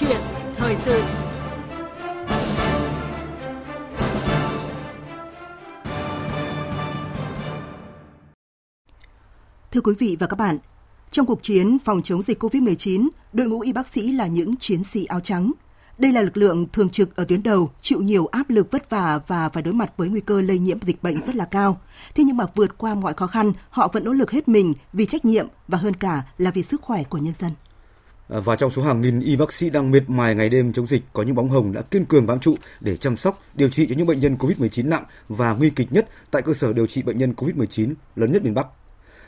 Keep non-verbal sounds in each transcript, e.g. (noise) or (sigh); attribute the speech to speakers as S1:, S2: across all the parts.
S1: chuyện thời sự Thưa quý vị và các bạn, trong cuộc chiến phòng chống dịch COVID-19, đội ngũ y bác sĩ là những chiến sĩ áo trắng. Đây là lực lượng thường trực ở tuyến đầu, chịu nhiều áp lực vất vả và phải đối mặt với nguy cơ lây nhiễm dịch bệnh rất là cao. Thế nhưng mà vượt qua mọi khó khăn, họ vẫn nỗ lực hết mình vì trách nhiệm và hơn cả là vì sức khỏe của nhân dân.
S2: Ờ, và trong số hàng nghìn y bác sĩ đang miệt mài ngày đêm chống dịch, có những bóng hồng đã kiên cường bám trụ để chăm sóc, điều trị cho những bệnh nhân COVID-19 nặng và nguy kịch nhất tại cơ sở điều trị bệnh nhân COVID-19 lớn nhất miền Bắc.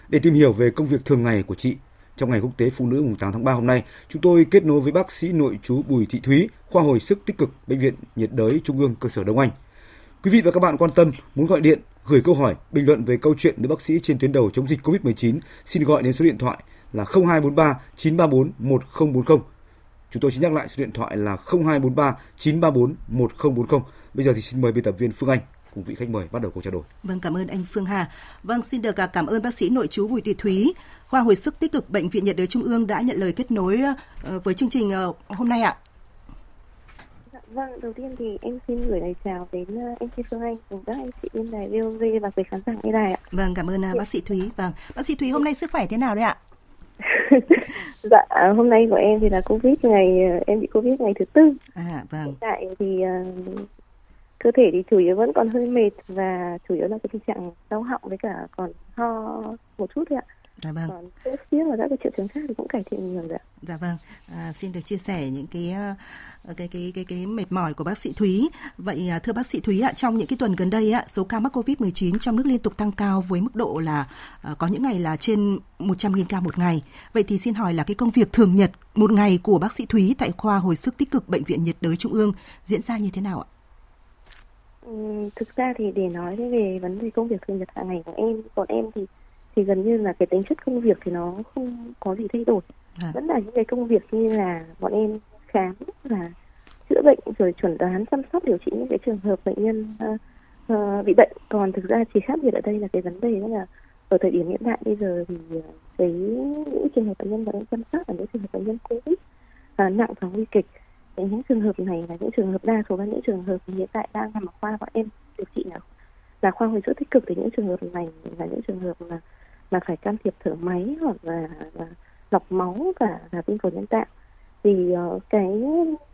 S2: Để tìm hiểu về công việc thường ngày của chị, trong ngày quốc tế phụ nữ mùng 8 tháng 3 hôm nay, chúng tôi kết nối với bác sĩ nội chú Bùi Thị Thúy, khoa hồi sức tích cực bệnh viện nhiệt đới Trung ương cơ sở Đông Anh. Quý vị và các bạn quan tâm muốn gọi điện, gửi câu hỏi, bình luận về câu chuyện nữ bác sĩ trên tuyến đầu chống dịch COVID-19, xin gọi đến số điện thoại là 0243 934 1040. Chúng tôi xin nhắc lại số điện thoại là 0243 934 1040. Bây giờ thì xin mời biên tập viên Phương Anh cùng vị khách mời bắt đầu cuộc trao đổi.
S1: Vâng, cảm ơn anh Phương Hà. Vâng, xin được à, cảm ơn bác sĩ nội trú Bùi Thị Thúy, khoa hồi sức tích cực bệnh viện nhiệt đới Trung ương đã nhận lời kết nối ờ, với chương trình ờ, hôm nay ạ.
S3: Dạ, vâng, đầu tiên thì em xin gửi lời chào đến anh chị Phương Anh cùng các anh chị bên đài VOV và quý khán giả nghe đài ạ.
S1: Vâng, cảm ơn bác sĩ Thúy. Vâng, bác sĩ Thúy hôm nay sức khỏe thế nào đấy ạ?
S3: Dạ hôm nay của em thì là covid ngày em bị covid ngày thứ tư.
S1: À vâng. Hiện
S3: tại thì uh, cơ thể thì chủ yếu vẫn còn hơi mệt và chủ yếu là cái tình trạng đau họng với cả còn ho một chút thôi ạ
S1: Dạ vâng.
S3: Còn sốt thiết và các cái triệu chứng khác thì cũng cải thiện nhiều rồi ạ.
S1: Dạ vâng. À, xin được chia sẻ những cái cái cái cái cái mệt mỏi của bác sĩ Thúy. Vậy à, thưa bác sĩ Thúy ạ, trong những cái tuần gần đây ạ, số ca mắc Covid-19 trong nước liên tục tăng cao với mức độ là à, có những ngày là trên 100.000 ca một ngày. Vậy thì xin hỏi là cái công việc thường nhật một ngày của bác sĩ Thúy tại khoa hồi sức tích cực bệnh viện nhiệt đới Trung ương diễn ra như thế nào ạ?
S3: Ừ, thực ra thì để nói về vấn đề công việc thường nhật hàng ngày của em, bọn em thì thì gần như là cái tính chất công việc thì nó không có gì thay đổi à. vẫn là những cái công việc như là bọn em khám và chữa bệnh rồi chuẩn đoán chăm sóc điều trị những cái trường hợp bệnh nhân uh, uh, bị bệnh còn thực ra chỉ khác biệt ở đây là cái vấn đề đó là ở thời điểm hiện tại bây giờ thì cái những trường hợp bệnh nhân bọn em chăm sóc là những trường hợp bệnh nhân covid uh, nặng và nguy kịch thì những trường hợp này là những trường hợp đa số là những trường hợp hiện tại đang nằm ở khoa bọn em điều trị là là khoa hồi sức tích cực thì những trường hợp này là những trường hợp mà mà phải can thiệp thở máy hoặc là, là lọc máu và là tim phổi nhân tạo. Thì uh, cái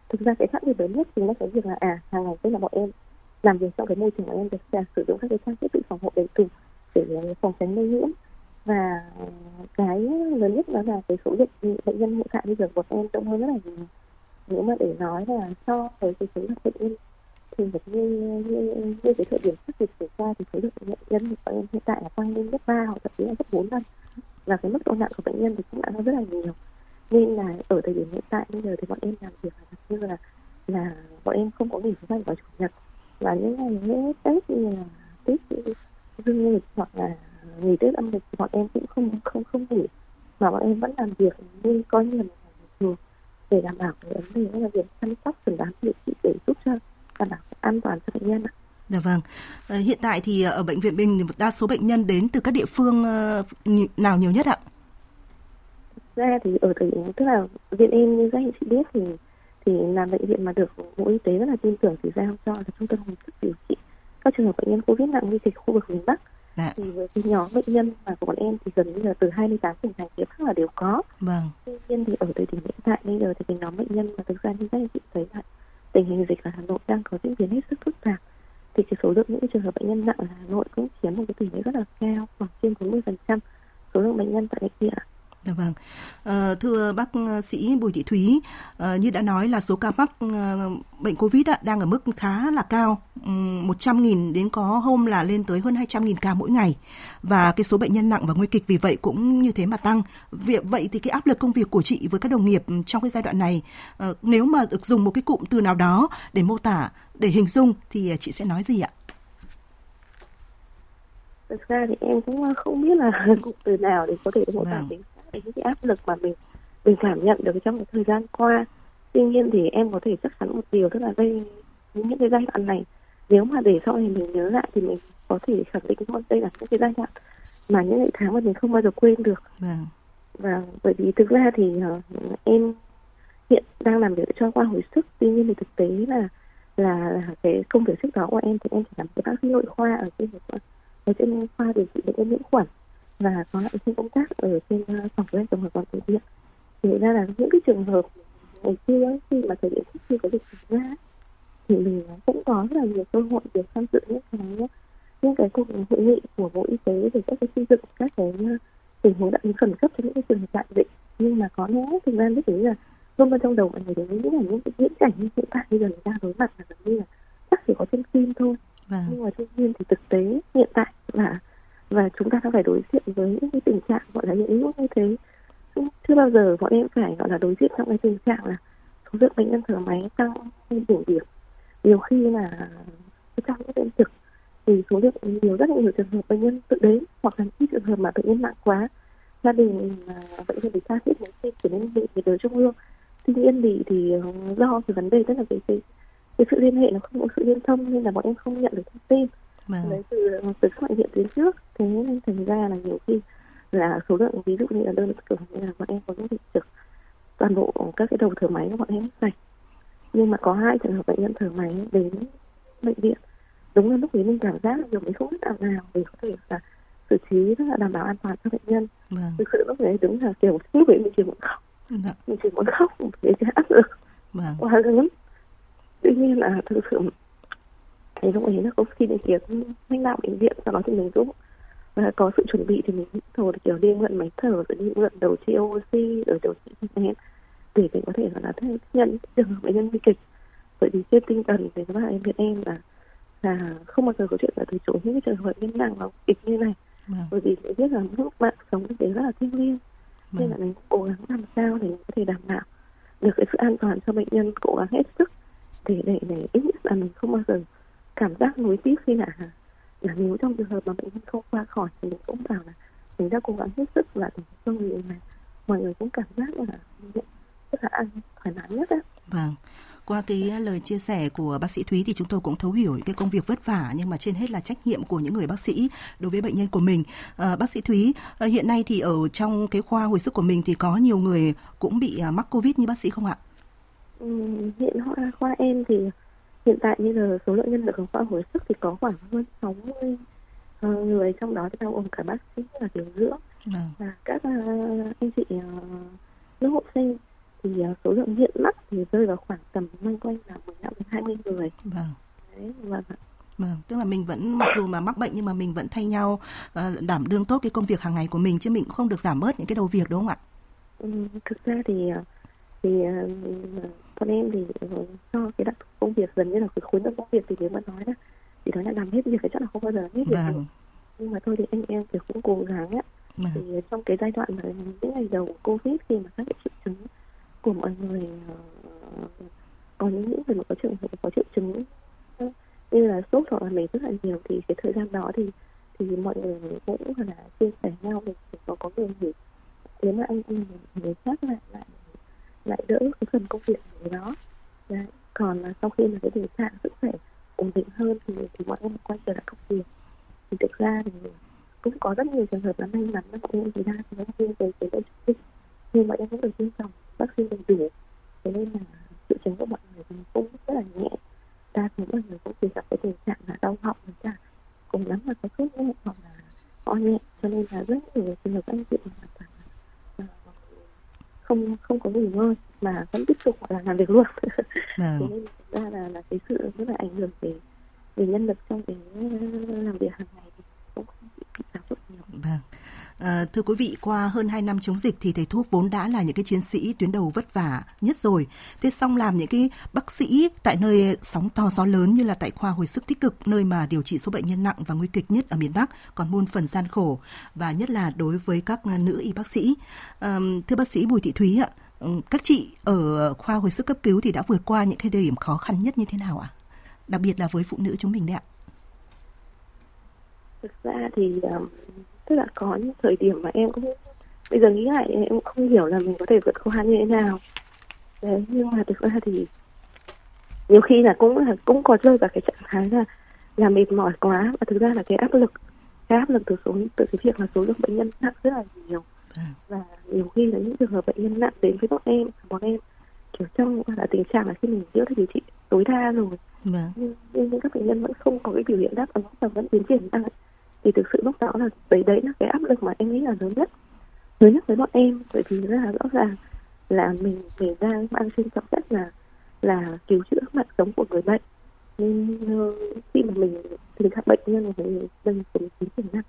S3: thực ra cái khác biệt lớn nhất chính là cái việc là à hàng ngày tức là bọn em làm việc trong cái môi trường bọn em được là sử dụng các cái trang thiết bị phòng hộ đầy đủ để ờ, phòng tránh lây nhiễm. Và cái lớn nhất đó là cái số lượng bệnh nhân hiện tại bây giờ của em đông hơn rất là nhiều. Nếu mà để nói là so với cái số lượng bệnh nhân thì như, như, như, như cái thời điểm trước dịch xảy ra thì số lượng bệnh nhân của em hiện tại là tăng lên gấp ba hoặc thậm chí là gấp bốn lần. Và cái mức độ nặng của bệnh nhân thì cũng đã rất là nhiều. Nên là ở thời điểm hiện tại bây giờ thì bọn em làm việc là như là là bọn em không có nghỉ thứ bảy vào chủ nhật. Và những ngày lễ tết như là tết dương lịch hoặc là nghỉ tết âm lịch thì bọn em cũng không không không nghỉ. Mà bọn em vẫn làm việc như coi như là một ngày bình thường để đảm bảo cái vấn đề đó là việc chăm sóc chẩn đoán điều trị để giúp cho đảm bảo an toàn cho bệnh nhân ạ.
S1: Dạ vâng. À, hiện tại thì ở bệnh viện Bình đa số bệnh nhân đến từ các địa phương uh, nào nhiều nhất ạ?
S3: Ra thì ở thời tức là viện em như các anh chị biết thì thì là bệnh viện mà được bộ y tế rất là tin tưởng thì giao cho là trung tâm hồi sức điều trị các trường hợp bệnh nhân covid nặng nguy kịch khu vực miền Bắc. Dạ. Thì với cái nhóm bệnh nhân mà của bọn em thì gần như là từ 28 tỉnh thành phía Bắc là đều có.
S1: Vâng.
S3: Tuy nhiên thì ở thời điểm hiện tại bây giờ thì cái nhóm bệnh nhân mà thực ra như các anh chị thấy là tình hình dịch ở Hà Nội đang có diễn biến hết sức thì cái số lượng những trường hợp bệnh nhân nặng ở Hà Nội cũng chiếm một cái tỷ lệ rất là cao, khoảng trên 40% số lượng bệnh nhân tại bệnh viện
S1: Dạ vâng. À, thưa bác sĩ Bùi Thị Thúy, à, như đã nói là số ca mắc bệnh Covid à, đang ở mức khá là cao, um, 100.000 đến có hôm là lên tới hơn 200.000 ca mỗi ngày. Và cái số bệnh nhân nặng và nguy kịch vì vậy cũng như thế mà tăng. Vì vậy thì cái áp lực công việc của chị với các đồng nghiệp trong cái giai đoạn này, à, nếu mà được dùng một cái cụm từ nào đó để mô tả, để hình dung thì chị sẽ nói gì ạ?
S3: Thực ra thì em cũng không biết là (laughs) cụm từ nào để có thể mô tả vâng. Những cái áp lực mà mình mình cảm nhận được trong cái thời gian qua. Tuy nhiên thì em có thể chắc chắn một điều tức là đây những cái giai đoạn này nếu mà để sau này mình nhớ lại thì mình có thể khẳng định luôn đây là những cái giai đoạn mà những ngày tháng mà mình không bao giờ quên được.
S1: Vâng.
S3: và bởi vì thực ra thì uh, em hiện đang làm việc cho khoa hồi sức tuy nhiên thì thực tế là là, là cái công việc trước đó của em thì em chỉ làm cái bác sĩ nội khoa ở trên ở trên khoa điều trị bệnh nhân nhiễm khuẩn và có lại trên công tác ở trên uh, phòng lên tổng hợp bệnh bệnh viện thì ra là những cái trường hợp ngày xưa khi mà thời điểm trước khi có dịch xảy ra thì mình cũng có rất là nhiều cơ hội được tham dự những cái những cái cuộc hội nghị của bộ y tế về các cái xây dựng các cái ờ, tình huống đặc khẩn cấp cho những cái trường hợp đại dịch. Nhưng mà có lẽ thực ra lúc đấy là luôn bên trong đầu mọi người đều nghĩ là những cái viễn cảnh như hiện tại bây giờ người ta đối mặt là gần như là chắc chỉ có trên phim thôi. Vâng. nhưng mà tuy nhiên thì thực tế hiện tại là và chúng ta đã phải đối diện với những cái tình trạng gọi là những lúc như thế. Chưa bao giờ bọn em phải gọi là đối diện trong cái tình trạng là số lượng bệnh nhân thở máy tăng lên đỉnh điểm. Nhiều khi là trong những đêm trực thì số lượng nhiều rất là nhiều trường hợp bệnh nhân tự đến hoặc là những trường hợp mà bệnh nhân nặng quá. Gia đình à, bệnh nhân bị xa thiết muốn xin chuyển đến bệnh nhiệt đới trung ương. Tuy nhiên thì thì do cái vấn đề tức là cái cái, cái sự liên hệ nó không có sự liên thông nên là bọn em không nhận được thông tin vâng. đấy từ từ các bệnh viện tuyến trước thế nên thành ra là nhiều khi là số lượng ví dụ như là đơn cử như là bọn em có những trực toàn bộ các cái đầu thở máy của bọn em sạch nhưng mà có hai trường hợp bệnh nhân thở máy đến bệnh viện đúng là lúc ấy mình cảm giác là mình không biết làm nào để có thể là xử trí rất là đảm bảo an toàn cho bệnh nhân vâng. thực sự lúc đấy đúng là kiểu (laughs) lúc ấy mình chỉ muốn khóc dạ. mình chỉ muốn khóc để cái áp lực vâng. quá lớn tuy nhiên là thực sự thì lúc ấy là có khi đến tiếng lãnh đạo bệnh viện sau đó thì mình giúp và có sự chuẩn bị thì mình rồi kiểu đi mượn máy thở rồi đi mượn đầu chi oxy rồi đầu chi nén để mình có thể là tiếp nhận trường hợp bệnh nhân nguy kịch bởi vì trên tinh thần thì các bạn em biết em là là không bao giờ có chuyện là từ chối những cái trường hợp nhân nặng và kịch như này vâng. bởi vì mình biết là lúc bạn sống thì rất là thiêng liêng vâng. nên là mình cố gắng làm sao để có thể đảm bảo được cái sự an toàn cho bệnh nhân cố gắng hết sức để để để ít nhất là mình không bao giờ cảm giác nuối tiếc khi là là nếu trong trường hợp mà bệnh nhân không qua khỏi thì mình cũng bảo là mình đã cố gắng hết sức là để cho người này mọi người cũng cảm giác là rất là an thoải mái nhất á.
S1: Vâng qua cái lời chia sẻ của bác sĩ Thúy thì chúng tôi cũng thấu hiểu cái công việc vất vả nhưng mà trên hết là trách nhiệm của những người bác sĩ đối với bệnh nhân của mình. À, bác sĩ Thúy, à, hiện nay thì ở trong cái khoa hồi sức của mình thì có nhiều người cũng bị à, mắc Covid như bác sĩ không ạ?
S3: Ừ, hiện khoa, khoa em thì hiện tại như là số lượng nhân lực của khoa hồi sức thì có khoảng hơn 60 uh, ờ, người trong đó bao gồm cả bác sĩ và điều dưỡng à. và các uh, anh chị uh, lớp hộ sinh thì uh, số lượng hiện mắc thì rơi vào khoảng tầm loanh quanh là 15 đến 20 người. Vâng. Đấy,
S1: vâng Vâng, tức là mình vẫn mặc dù mà mắc bệnh nhưng mà mình vẫn thay nhau uh, đảm đương tốt cái công việc hàng ngày của mình chứ mình cũng không được giảm bớt những cái đầu việc đúng không ạ?
S3: Ừ, thực ra thì thì uh, con em thì do cái đặc công việc gần như là cái khối lượng công việc thì nếu mà nói là thì nói là làm hết việc thì chắc là không bao giờ làm hết việc vâng. được nhưng mà thôi thì anh em thì cũng cố gắng á vâng. thì trong cái giai đoạn mà những ngày đầu covid khi mà các cái triệu chứng của mọi người uh, có những người mà có trường hợp có triệu chứng như là sốt hoặc là mệt rất là nhiều thì cái thời gian đó thì thì mọi người cũng là chia sẻ nhau để có có người hiểu nếu mà anh anh người khác lại lại lại đỡ cái phần công việc cái đó Đấy. còn là sau khi mà cái tình trạng sức khỏe ổn định hơn thì thì mọi em quay trở lại công việc thì thực ra thì cũng có rất nhiều trường hợp là may mắn là bọn em thì đa số học viên về cái bệnh dịch nhưng bọn em cũng được tiêm phòng vaccine đầy đủ thế nên là triệu chứng của mọi người thì cũng rất là nhẹ đa số mọi người cũng chỉ gặp cái tình trạng là đau họng với cả cùng lắm là có sốt nhẹ hoặc là ho nhẹ cho nên là rất nhiều trường hợp anh chị hoàn toàn không không có nghỉ ngơi mà vẫn tiếp tục là làm việc luôn vâng. thế nên ra là là cái sự rất là ảnh hưởng về về nhân lực trong cái làm việc hàng ngày thì cũng không bị giảm sút nhiều
S1: vâng À, thưa quý vị, qua hơn 2 năm chống dịch thì thầy thuốc vốn đã là những cái chiến sĩ tuyến đầu vất vả nhất rồi. Thế xong làm những cái bác sĩ tại nơi sóng to gió lớn như là tại khoa hồi sức tích cực, nơi mà điều trị số bệnh nhân nặng và nguy kịch nhất ở miền Bắc còn muôn phần gian khổ và nhất là đối với các nữ y bác sĩ. À, thưa bác sĩ Bùi Thị Thúy ạ, các chị ở khoa hồi sức cấp cứu thì đã vượt qua những cái thời điểm khó khăn nhất như thế nào ạ? Đặc biệt là với phụ nữ chúng mình đấy ạ.
S3: Thực ra thì tức là có những thời điểm mà em cũng bây giờ nghĩ lại em cũng không hiểu là mình có thể vượt khó khăn như thế nào đấy nhưng mà thực ra thì nhiều khi là cũng là cũng có rơi vào cái trạng thái là là mệt mỏi quá và thực ra là cái áp lực cái áp lực từ số từ cái việc là số lượng bệnh nhân nặng rất là nhiều vâng. và nhiều khi là những trường hợp bệnh nhân nặng đến với bọn em bọn em kiểu trong là tình trạng là khi mình chữa thì điều trị tối đa rồi vâng. nhưng, nhưng các bệnh nhân vẫn không có cái biểu hiện đáp ứng và vẫn tiến triển tăng thì thực sự lúc đó là đấy đấy là cái áp lực mà em nghĩ là lớn nhất lớn nhất với bọn em bởi vì rất là rõ ràng là mình mình đang mang trên trọng trách là là cứu chữa mạng sống của người bệnh nên uh, khi mà mình tình trạng bệnh nhân của mình đang cùng chín mươi năm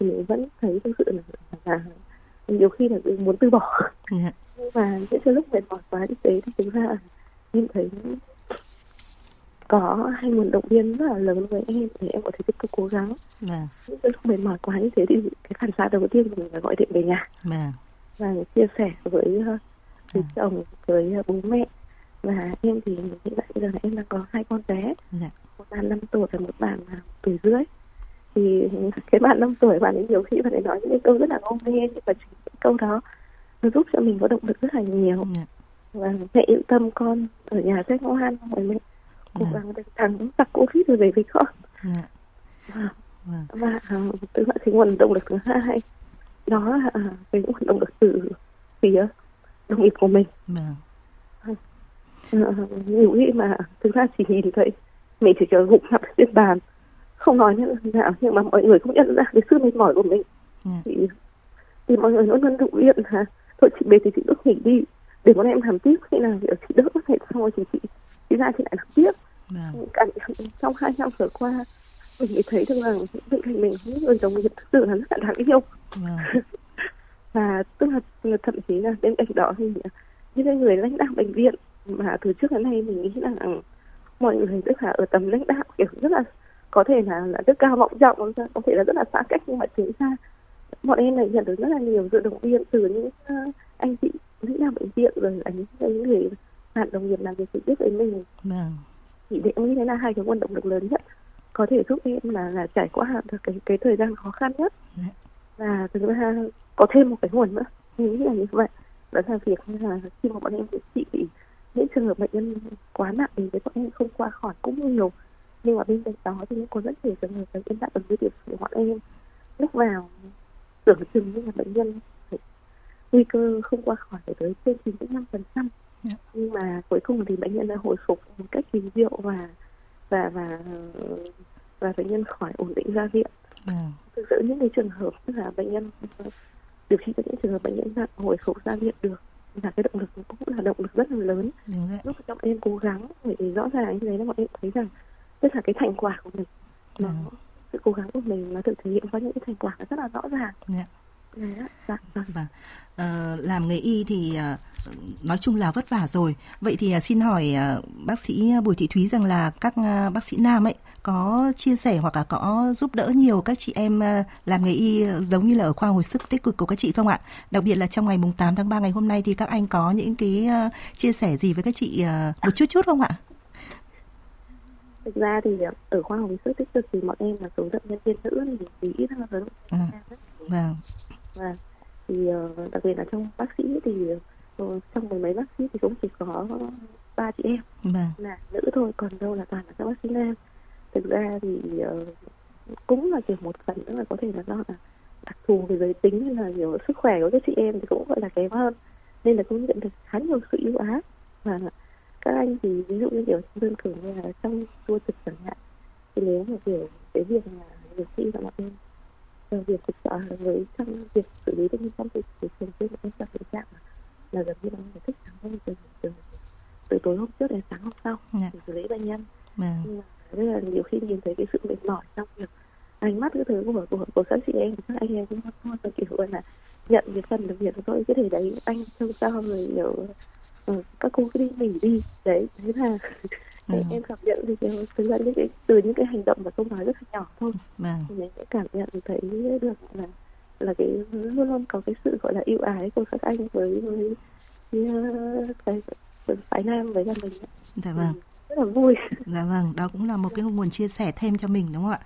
S3: thì mình vẫn thấy thực sự là, là, nhiều khi là muốn từ bỏ yeah. Dạ. nhưng mà những cái lúc mệt mỏi quá như thế thì thực ra em thấy có hai nguồn động viên rất là lớn với em để em có thể tiếp tục cố gắng yeah. những cái lúc mệt mỏi quá như thế thì cái phản xạ đầu tiên của mình là gọi điện về nhà yeah. và chia sẻ với uh, với yeah. chồng với uh, bố mẹ và em thì hiện tại bây giờ là em đang có hai con bé yeah. một bạn năm tuổi và một bạn là tuổi rưỡi thì cái bạn năm tuổi bạn ấy nhiều khi bạn ấy nói những cái câu rất là ngô nghê nhưng mà chính cái câu đó nó giúp cho mình có động lực rất là nhiều. Dạ. và mẹ yên tâm con ở nhà sẽ ngoan rồi mẹ cố yeah. gắng để thắng giặc covid rồi về với con. Dạ. và, và uh, tức là cái nguồn động lực thứ hai đó là uh, cái nguồn động lực từ phía đồng nghiệp của mình yeah. uh, nhiều khi mà thực ra chỉ nhìn thấy mình chỉ chờ gục mặt trên bàn không nói như nào nhưng mà mọi người cũng nhận ra cái sự mệt mỏi của mình yeah. Dạ. thì, thì mọi người luôn luôn động viên là thôi chị về thì chị đỡ nghỉ đi để con em làm tiếp khi nào thì chị đỡ có thể xong rồi thì chị chị ra chị lại làm tiếp cảm trong hai năm vừa qua mình mới thấy được rằng bên cạnh mình những người đồng nghiệp thực sự là rất là đáng yêu. Dạ. (laughs) và tức là thậm chí là bên cạnh đó thì những người lãnh đạo bệnh viện mà từ trước đến nay mình nghĩ rằng mọi người tức là ở tầm lãnh đạo kiểu rất là có thể là là rất cao vọng trọng có thể là rất là xa cách nhưng mà chính ra bọn em này nhận được rất là nhiều sự động viên từ những uh, anh chị lãnh đạo bệnh viện rồi là những người bạn đồng nghiệp làm việc trực tiếp với mình. Vâng. thì để em nghĩ thế là hai cái nguồn động lực lớn nhất có thể giúp em là là trải qua được cái cái thời gian khó khăn nhất. Dạ. và thứ hai có thêm một cái nguồn nữa. Em nghĩ là như vậy. Đó là việc là khi mà bọn em điều trị thì những trường hợp bệnh nhân quá nặng thì bọn em không qua khỏi cũng nhiều. Nhưng mà bên cạnh đó thì cũng có rất nhiều trường hợp bệnh nhân đã từng với điều trị bọn em. Lúc vào tưởng chừng như là bệnh nhân nguy cơ không qua khỏi phải tới trên 95 phần trăm dạ. nhưng mà cuối cùng thì bệnh nhân đã hồi phục một cách kỳ diệu và và và và bệnh nhân khỏi ổn định ra viện à. thực sự những cái trường hợp tức là bệnh nhân điều trị cho những trường hợp bệnh nhân nặng hồi phục ra viện được là cái động lực cũng là động lực rất là lớn lúc trong em cố gắng bởi vì rõ ràng như thế là bọn em thấy rằng tức là cái thành quả của mình nó sự cố gắng của mình nó được thể hiện qua những cái thành quả rất là rõ ràng yeah.
S1: Dạ. Vâng. À, làm nghề y thì à, nói chung là vất vả rồi. Vậy thì à, xin hỏi à, bác sĩ Bùi Thị Thúy rằng là các à, bác sĩ nam ấy có chia sẻ hoặc là có giúp đỡ nhiều các chị em à, làm nghề y giống như là ở khoa hồi sức tích cực của các chị không ạ? Đặc biệt là trong ngày mùng 8 tháng 3 ngày hôm nay thì các anh có những cái à, chia sẻ gì với các chị à, một chút chút không ạ?
S3: thực ra thì ở khoa hồi sức tích cực thì bọn em là số lượng nhân viên nữ thì ít hơn lớn à, vâng và thì uh, đặc biệt là trong bác sĩ thì uh, trong mười mấy bác sĩ thì cũng chỉ có ba chị em vâng. là nữ thôi còn đâu là toàn là các bác sĩ nam. Thực ra thì uh, cũng là kiểu một phần nữa là có thể là do là đặc thù về giới tính hay là nhiều sức khỏe của các chị em thì cũng gọi là kém hơn. Nên là cũng nhận được khá nhiều sự ưu ái. Và các anh thì ví dụ như kiểu đơn cử như là trong tour trực chẳng hạn thì nếu mà kiểu cái việc là nhiều khi là bọn em việc thực sự với trong việc xử lý bệnh nhân trong thì thường xuyên em gặp tình trạng là gần như là phải thức sáng hơn từ, từ từ tối hôm trước đến sáng hôm sau. Dạ. để xử lý bệnh nhân nhưng mà bây giờ nhiều khi nhìn thấy cái sự mệt mỏi trong việc ánh mắt cái thứ của của của các chị em các anh em cũng thôi kiểu là nhận cái phần được việc thôi cái thể đấy anh trông sao rồi nhiều ừ, các cô cứ đi nghỉ đi đấy thế là ừ. em cảm nhận thì thực ra những cái từ những cái hành động và câu nói rất là nhỏ thôi. Vâng. thì mình sẽ cảm nhận thấy được là là cái luôn luôn có cái sự gọi là yêu ái của các anh với với, với cái, cái phái nam với gia đình.
S1: Dạ vâng.
S3: rất là vui.
S1: Dạ vâng đó cũng là một cái nguồn chia sẻ thêm cho mình đúng không ạ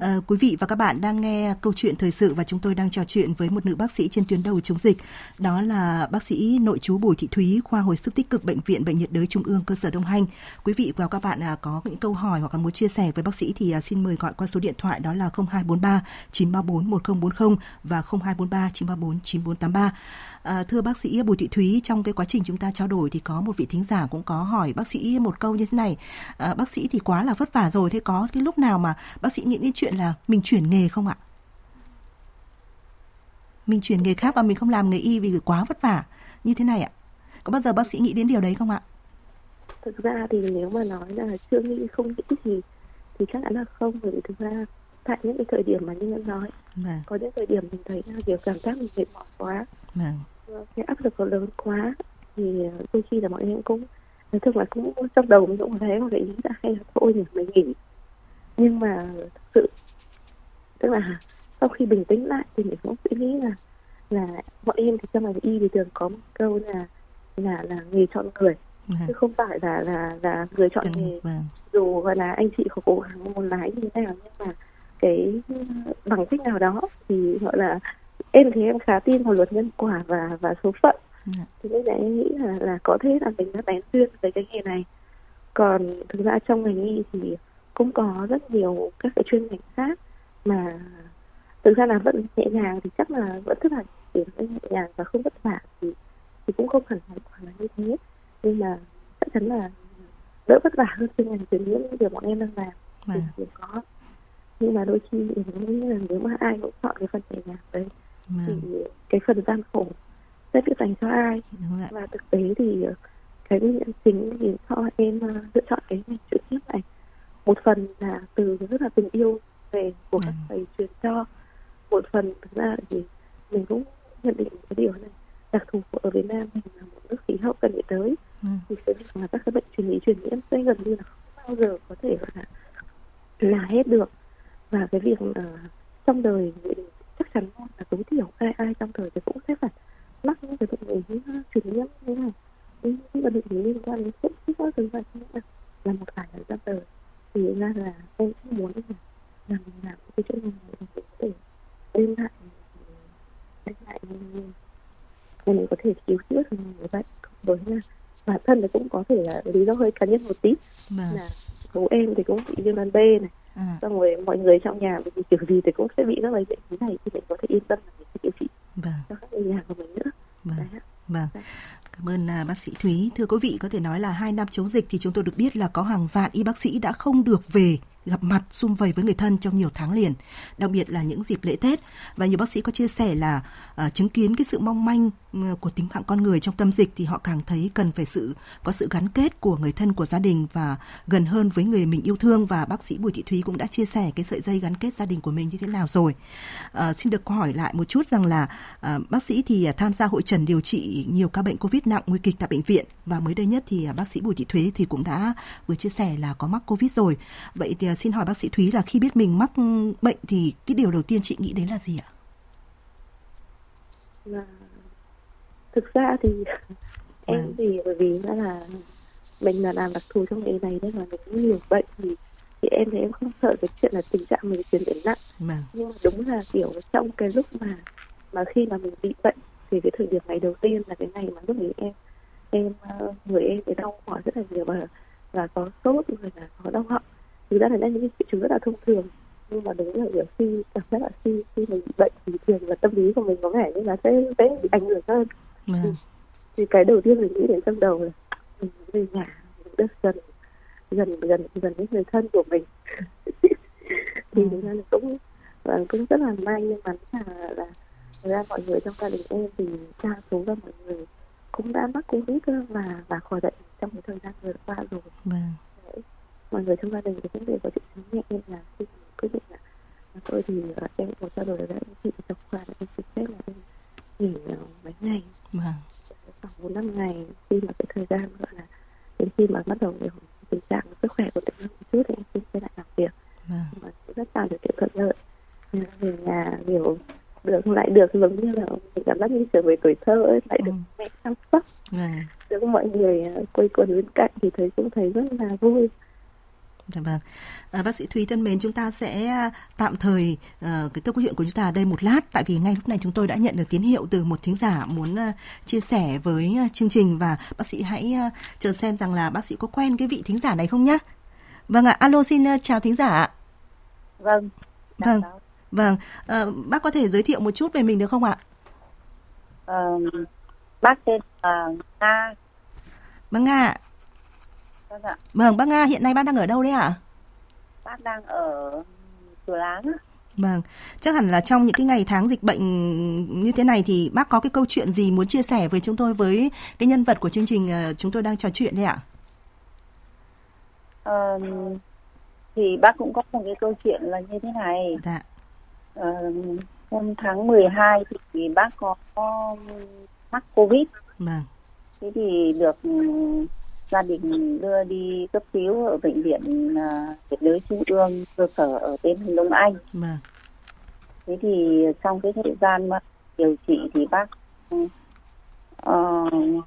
S1: À, quý vị và các bạn đang nghe câu chuyện thời sự và chúng tôi đang trò chuyện với một nữ bác sĩ trên tuyến đầu chống dịch. Đó là bác sĩ nội chú Bùi Thị Thúy, khoa hồi sức tích cực bệnh viện Bệnh nhiệt đới Trung ương cơ sở Đông Hành. Quý vị và các bạn à, có những câu hỏi hoặc là muốn chia sẻ với bác sĩ thì à, xin mời gọi qua số điện thoại đó là 0243 934 1040 và 0243 934 9483. À, thưa bác sĩ Bùi Thị Thúy, trong cái quá trình chúng ta trao đổi thì có một vị thính giả cũng có hỏi bác sĩ một câu như thế này. À, bác sĩ thì quá là vất vả rồi, thế có cái lúc nào mà bác sĩ những cái chuyện là mình chuyển nghề không ạ? Mình chuyển nghề khác và mình không làm nghề y vì quá vất vả như thế này ạ. Có bao giờ bác sĩ nghĩ đến điều đấy không ạ?
S3: Thực ra thì nếu mà nói là chưa nghĩ không nghĩ thì thì chắc chắn là không bởi vì thực ra tại những cái thời điểm mà như em nói vâng. có những thời điểm mình thấy là kiểu cảm giác mình mệt mỏi quá vâng. cái áp lực nó lớn quá thì đôi khi là mọi người cũng nói chung là cũng trong đầu mình cũng thấy một cái ý là hay là thôi nhỉ mình nghỉ nhưng mà thực sự tức là sau khi bình tĩnh lại thì mình cũng suy nghĩ là là bọn em thì trong ngành y thì thường có một câu là là là nghề chọn người vâng. chứ không phải là là là người chọn nghề vâng. dù gọi là anh chị có cố gắng muốn lái như thế nào nhưng mà cái bằng cách nào đó thì gọi là em thì em khá tin vào luật nhân quả và và số phận. Dạ. thì bây giờ em nghĩ là là có thể là mình đã bén duyên với cái nghề này còn thực ra trong ngành y thì cũng có rất nhiều các cái chuyên ngành khác mà thực ra là vẫn nhẹ nhàng thì chắc là vẫn rất là chỉ nhẹ nhàng và không vất vả thì thì cũng không hẳn là như thế. Nhưng mà chắc chắn là đỡ vất vả hơn chuyên ngành truyền nhiễm như điều bọn em đang làm. Thì, vâng. thì có. Nhưng mà đôi khi mình là nếu mà ai cũng chọn cái phần nhẹ nhàng đấy vâng. thì cái phần gian khổ sẽ được dành cho ai. Và thực tế thì ờ, cái nguyên nhân chính thì cho em uh, lựa chọn cái ngành trực tiếp này một phần là từ rất là tình yêu về của các vâng. thầy truyền cho. Một phần thực ra thì mình cũng nhận định cái điều này. Đặc thù của ở Việt Nam mình là một nước khí hậu cận nhiệt đới. Ừ. thì cái việc mà các cái bệnh truyền nhiễm truyền nhiễm sẽ gần như là không bao giờ có thể là là hết được. Và cái việc uh, trong đời chắc chắn là tối thiểu ai ai trong đời thì cũng sẽ phải mắc những cái bệnh lý truyền nhiễm như này. Những cái bệnh lý liên quan đến sức có từng vậy là một vài lần trong đời thì ra là em cũng muốn là, là mình làm cái chỗ này để có thể đem lại đem lại để mình có thể cứu chữa được người bệnh với là bản thân thì cũng có thể là lý do hơi cá nhân một tí mà. là bố em thì cũng bị viêm gan B này à. xong rồi mọi người trong nhà thì kiểu gì thì cũng sẽ bị các bệnh thế này thì mình có thể yên tâm là mình sẽ điều trị vâng. cho các người nhà của mình nữa
S1: vâng. Đấy. vâng Cảm ơn à, bác sĩ Thúy. Thưa quý vị, có thể nói là hai năm chống dịch thì chúng tôi được biết là có hàng vạn y bác sĩ đã không được về gặp mặt xung vầy với người thân trong nhiều tháng liền, đặc biệt là những dịp lễ Tết. Và nhiều bác sĩ có chia sẻ là uh, chứng kiến cái sự mong manh ừ, của tính mạng con người trong tâm dịch thì họ càng thấy cần phải sự có sự gắn kết của người thân của gia đình và gần hơn với người mình yêu thương và bác sĩ Bùi Thị Thúy cũng đã chia sẻ cái sợi dây gắn kết gia đình của mình như thế nào rồi. À, xin được hỏi lại một chút rằng là à, bác sĩ thì à, tham gia hội trần điều trị nhiều ca bệnh Covid nặng nguy kịch tại bệnh viện và mới đây nhất thì à, bác sĩ Bùi Thị Thúy thì cũng đã vừa chia sẻ là có mắc Covid rồi. Vậy thì xin hỏi bác sĩ Thúy là khi biết mình mắc bệnh thì cái điều đầu tiên chị nghĩ đến là gì ạ?
S3: Là thực ra thì (laughs) em vâng. thì bởi vì nó là mình là làm đặc thù trong nghề này nên là mình cũng nhiều bệnh thì thì em thì em không sợ cái chuyện là tình trạng mình chuyển biến nặng vâng. nhưng mà đúng là kiểu trong cái lúc mà mà khi mà mình bị bệnh thì cái thời điểm ngày đầu tiên là cái ngày mà lúc ấy em em ờ, người em bị đau mỏi rất là nhiều và và có sốt rồi là có đau họng thực ra là những cái triệu chứng rất là thông thường. Nhưng mà đúng là kiểu khi cảm giác là khi khi mình bị bệnh thì thường là tâm lý của mình có vẻ như là sẽ sẽ bị ảnh hưởng hơn. À. thì, thì cái đầu tiên mình nghĩ đến trong đầu là mình về nhà mình được gần gần gần gần với người thân của mình. (laughs) Thì thực ra là cũng và cũng rất là may nhưng mà là là ra mọi người trong gia đình em thì đa số là mọi người cũng đã mắc covid và và khỏi bệnh trong cái thời gian vừa qua rồi. Vâng mọi người trong gia đình thì cũng đều có triệu chứng nhẹ nên là khi quyết định là tôi thì uh, em có trao đổi với anh chị trong khoa là em xin phép là em nghỉ uh, mấy ngày vâng. khoảng bốn năm ngày khi mà cái thời gian gọi là đến khi mà bắt đầu tình trạng sức khỏe của nhân một chút thì em xin quay lại làm việc vâng. mà cũng rất tạo điều kiện thuận lợi về nhà kiểu được lại được giống như là mình cảm giác như trở về tuổi thơ ấy lại được ừ. mẹ chăm sóc được mọi người uh, quây quần bên cạnh thì thấy cũng thấy rất là vui
S1: Dạ vâng. À, bác sĩ Thúy thân mến, chúng ta sẽ à, tạm thời uh, cái câu chuyện của chúng ta ở đây một lát tại vì ngay lúc này chúng tôi đã nhận được tín hiệu từ một thính giả muốn uh, chia sẻ với uh, chương trình và bác sĩ hãy uh, chờ xem rằng là bác sĩ có quen cái vị thính giả này không nhé. Vâng ạ, alo xin uh, chào thính giả.
S4: Vâng.
S1: Vâng. Vâng, uh, bác có thể giới thiệu một chút về mình được không ạ?
S4: Uh, bác tên là Nga.
S1: Vâng Nga.
S4: Vâng ạ.
S1: Vâng, bác Nga hiện nay bác đang ở đâu đấy ạ?
S4: Bác đang ở Chùa Láng.
S1: Vâng, chắc hẳn là trong những cái ngày tháng dịch bệnh như thế này thì bác có cái câu chuyện gì muốn chia sẻ với chúng tôi với cái nhân vật của chương trình ờ, chúng tôi đang trò chuyện đấy ạ?
S4: Uh, thì bác cũng có một cái câu chuyện là như thế này.
S1: Dạ.
S4: Uh, hôm tháng 12 thì bác có mắc Covid.
S1: Vâng.
S4: Thế thì được gia đình đưa đi cấp cứu ở bệnh viện nhiệt đới trung ương cơ sở ở bên Đông Anh.
S1: Vâng.
S4: Thế thì trong cái thời gian mà điều trị thì bác uh,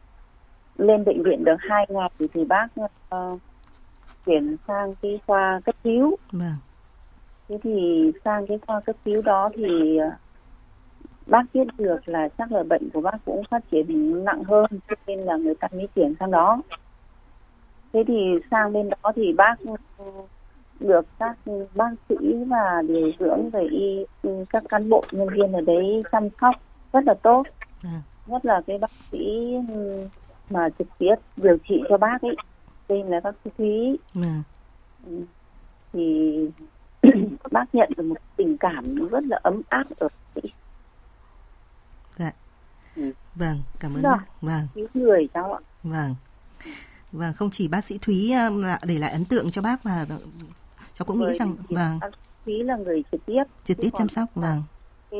S4: lên bệnh viện được hai ngày thì bác uh, chuyển sang cái khoa cấp cứu.
S1: Vâng.
S4: Thế thì sang cái khoa cấp cứu đó thì uh, bác biết được là chắc là bệnh của bác cũng phát triển nặng hơn cho nên là người ta mới chuyển sang đó thế thì sang bên đó thì bác được các bác sĩ và điều dưỡng về y các cán bộ nhân viên ở đấy chăm sóc rất là tốt.
S1: À.
S4: nhất là cái bác sĩ mà trực tiếp điều trị cho bác ấy tên là bác sĩ thúy.
S1: À.
S4: thì (clears throat) bác nhận được một tình cảm rất là ấm áp ở sĩ
S1: dạ.
S4: Ừ.
S1: vâng cảm ơn bác. Vâng.
S4: Cứu người cháu ạ.
S1: Vâng và không chỉ bác sĩ Thúy là để lại ấn tượng cho bác mà cháu cũng nghĩ rằng vâng
S4: bác Thúy là người trực tiếp.
S1: Trực tiếp chăm sóc vâng.
S4: cái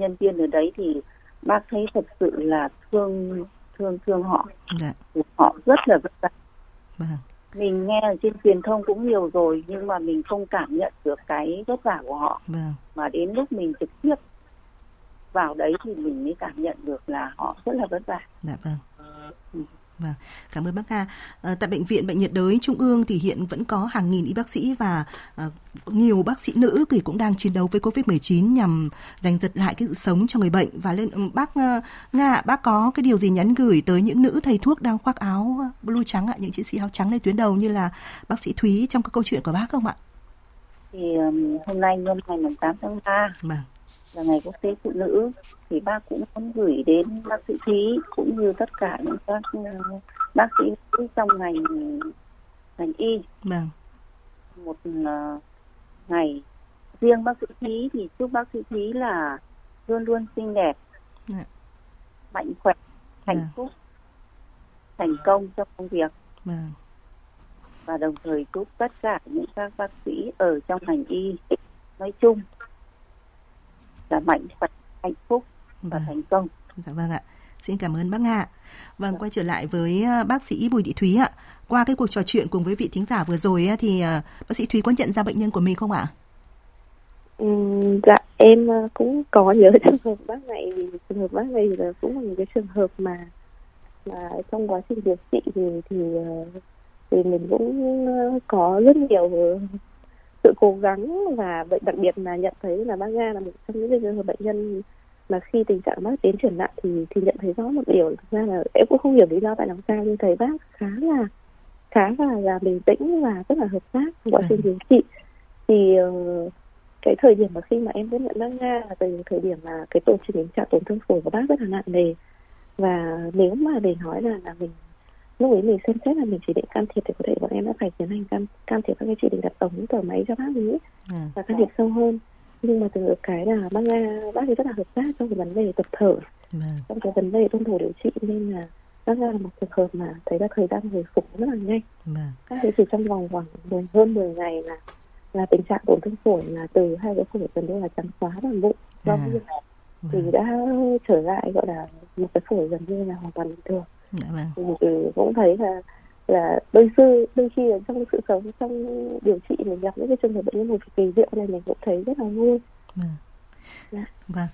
S4: nhân viên ở đấy thì bác thấy thật sự là thương thương thương họ.
S1: Dạ.
S4: họ rất là vất vả.
S1: Vâng.
S4: Mình nghe trên truyền thông cũng nhiều rồi nhưng mà mình không cảm nhận được cái vất vả của họ.
S1: Vâng.
S4: mà đến lúc mình trực tiếp vào đấy thì mình mới cảm nhận được là họ rất là vất vả.
S1: Dạ vâng Vâng, cảm ơn bác Nga. À, tại bệnh viện bệnh nhiệt đới trung ương thì hiện vẫn có hàng nghìn y bác sĩ và à, nhiều bác sĩ nữ thì cũng đang chiến đấu với Covid-19 nhằm giành giật lại cái sự sống cho người bệnh và lên bác uh, Nga bác có cái điều gì nhắn gửi tới những nữ thầy thuốc đang khoác áo blue trắng ạ, những chiến sĩ áo trắng lên tuyến đầu như là bác sĩ Thúy trong cái câu chuyện của bác không ạ?
S4: Thì um, hôm nay nhân ngày 8 tháng 3.
S1: Vâng
S4: là ngày quốc tế phụ nữ thì bác cũng muốn gửi đến bác sĩ thúy cũng như tất cả những các bác sĩ trong ngành ngành y
S1: vâng.
S4: một uh, ngày riêng bác sĩ thúy thì chúc bác sĩ thúy là luôn luôn xinh đẹp
S1: dạ.
S4: mạnh khỏe hạnh
S1: dạ.
S4: phúc thành công trong công việc
S1: vâng.
S4: và đồng thời chúc tất cả những các bác sĩ ở trong ngành y nói chung là mạnh khỏe hạnh phúc và vâng. thành công.
S1: Dạ vâng ạ. Xin cảm ơn bác Nga. Vâng quay trở lại với ờ, bác sĩ Bùi Thị Thúy ạ. Qua cái cuộc trò chuyện cùng với vị thính giả vừa rồi thì ờ, bác sĩ Thúy có nhận ra bệnh nhân của mình không ạ?
S3: Ừ, dạ em ờ, cũng có nhớ (laughs) trường hợp bác này. Vì trường hợp bác này là cũng là một cái trường hợp mà mà trong quá trình điều trị thì thì thì mình cũng có rất nhiều sự cố gắng và bệnh đặc biệt là nhận thấy là bác Nga là một trong những trường hợp bệnh nhân mà khi tình trạng bác tiến triển nặng thì thì nhận thấy rõ một điều. Thực ra là em cũng không hiểu lý do tại làm sao nhưng thấy bác khá là khá là là bình tĩnh và rất là hợp tác trong quá trình điều trị. Thì uh, cái thời điểm mà khi mà em tiếp nhận bác Nga là từ thời điểm mà cái tổn tình trạng tổn thương phổi của bác rất là nặng nề. Và nếu mà để nói là là mình lúc ấy mình xem xét là mình chỉ định can thiệp thì có thể bọn em đã phải tiến hành can can thiệp các cái chỉ định đặt ống thở máy cho bác ấy
S1: à.
S3: và can thiệp sâu hơn nhưng mà từ cái là bác nga bác ấy rất là hợp tác trong cái vấn đề tập thở
S1: à.
S3: trong cái vấn đề tuân thủ điều trị nên là bác nga là một trường hợp mà thấy là thời gian hồi phục rất là nhanh
S1: à.
S3: các ấy chỉ trong vòng khoảng 10, hơn 10 ngày là là tình trạng tổn thương phổi là từ hai cái phổi gần như là trắng xóa toàn bộ do à. thì đã trở lại gọi là một cái phổi gần như là hoàn toàn bình thường
S1: vâng.
S3: thì cũng thấy là là đôi khi đôi khi ở trong sự sống trong điều trị mình gặp những cái trường hợp bệnh nhân hồi phục kỳ diệu này mình cũng thấy rất là vui
S1: vâng. Dạ. Vâng.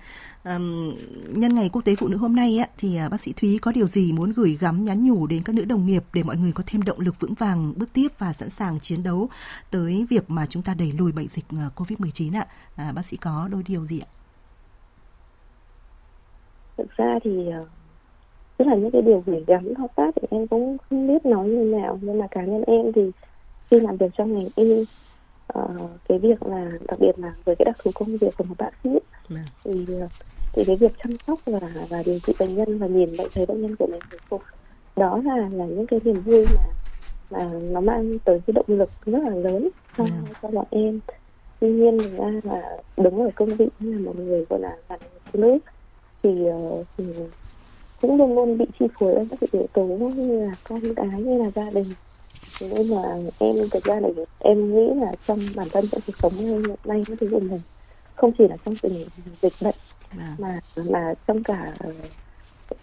S1: Um, nhân ngày quốc tế phụ nữ hôm nay á, thì uh, bác sĩ Thúy có điều gì muốn gửi gắm nhắn nhủ đến các nữ đồng nghiệp để mọi người có thêm động lực vững vàng bước tiếp và sẵn sàng chiến đấu tới việc mà chúng ta đẩy lùi bệnh dịch uh, Covid-19 ạ? À, bác sĩ có đôi điều gì ạ?
S3: Thực ra thì uh, tức là những cái điều gửi gắm hợp tác thì em cũng không biết nói như nào nhưng mà cá nhân em thì khi làm việc trong ngành y uh, cái việc là đặc biệt là với cái đặc thù công việc của một bác sĩ yeah. thì uh, thì cái việc chăm sóc và và điều trị bệnh nhân và nhìn bệnh thấy bệnh nhân của mình hồi phục đó là là những cái niềm vui mà mà nó mang tới cái động lực rất là lớn cho yeah. cho bọn em tuy nhiên thực ra là đứng ở công vị như là một người gọi là là phụ nữ thì, uh, thì cũng luôn luôn bị chi phối bởi các yếu tố như là con cái như là gia đình nên là em thực ra là em nghĩ là trong bản thân trong cuộc sống hiện nay nó thì mình không chỉ là trong tình dịch bệnh à. mà mà trong cả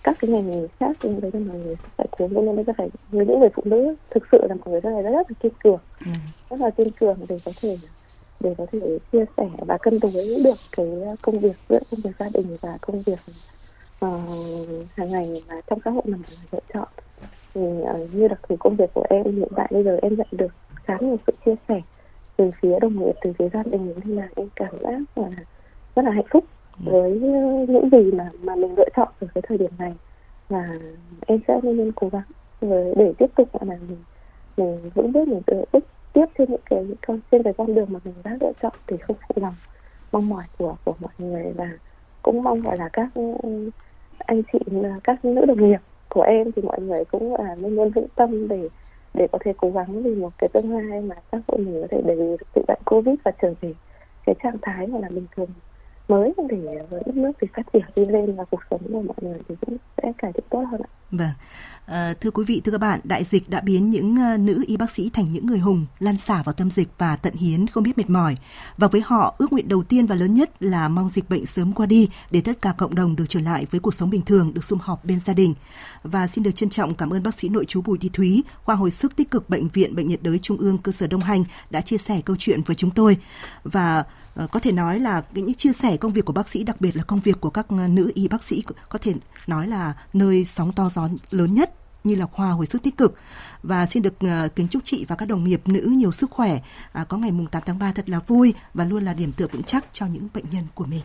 S3: các cái ngành khác thì đấy là mọi người phải cố nên là phải người những người phụ nữ thực sự là mọi người rất là rất, rất là kiên cường ừ. rất là kiên cường để có thể để có thể chia sẻ và cân đối được cái công việc giữa công việc gia đình và công việc uh, hàng ngày mà trong xã hội mà mình lựa chọn. Thì uh, như đặc thù công việc của em hiện tại bây giờ em nhận được khá nhiều sự chia sẻ từ phía đồng nghiệp từ phía gia đình nên là em cảm giác là rất là hạnh phúc ừ. với những gì mà mà mình lựa chọn ở cái thời điểm này. Và em sẽ luôn luôn cố gắng để tiếp tục là mình mình vững bước mình tự bước tiếp trên những cái con trên cái con đường mà mình đã lựa chọn thì không phụ lòng mong mỏi của của mọi người. Và cũng mong gọi là các anh chị các nữ đồng nghiệp của em thì mọi người cũng là luôn luôn vững tâm để để có thể cố gắng vì một cái tương lai mà các hội nữ có thể đẩy lùi bệnh covid và trở về cái trạng thái mà là bình thường mới để đất nước thì phát triển đi lên và cuộc sống của mọi người thì cũng sẽ cải thiện tốt hơn ạ.
S1: Vâng. À, thưa quý vị, thưa các bạn, đại dịch đã biến những uh, nữ y bác sĩ thành những người hùng, lan xả vào tâm dịch và tận hiến không biết mệt mỏi. Và với họ, ước nguyện đầu tiên và lớn nhất là mong dịch bệnh sớm qua đi để tất cả cộng đồng được trở lại với cuộc sống bình thường, được sum họp bên gia đình. Và xin được trân trọng cảm ơn bác sĩ nội chú Bùi Thị Thúy, khoa hồi sức tích cực bệnh viện Bệnh nhiệt đới Trung ương cơ sở Đông Hành đã chia sẻ câu chuyện với chúng tôi. Và uh, có thể nói là những chia sẻ công việc của bác sĩ, đặc biệt là công việc của các uh, nữ y bác sĩ có thể nói là nơi sóng to gió lớn nhất như là khoa hồi sức tích cực và xin được uh, kính chúc chị và các đồng nghiệp nữ nhiều sức khỏe, uh, có ngày mùng 8 tháng 3 thật là vui và luôn là điểm tựa vững chắc cho những bệnh nhân của mình.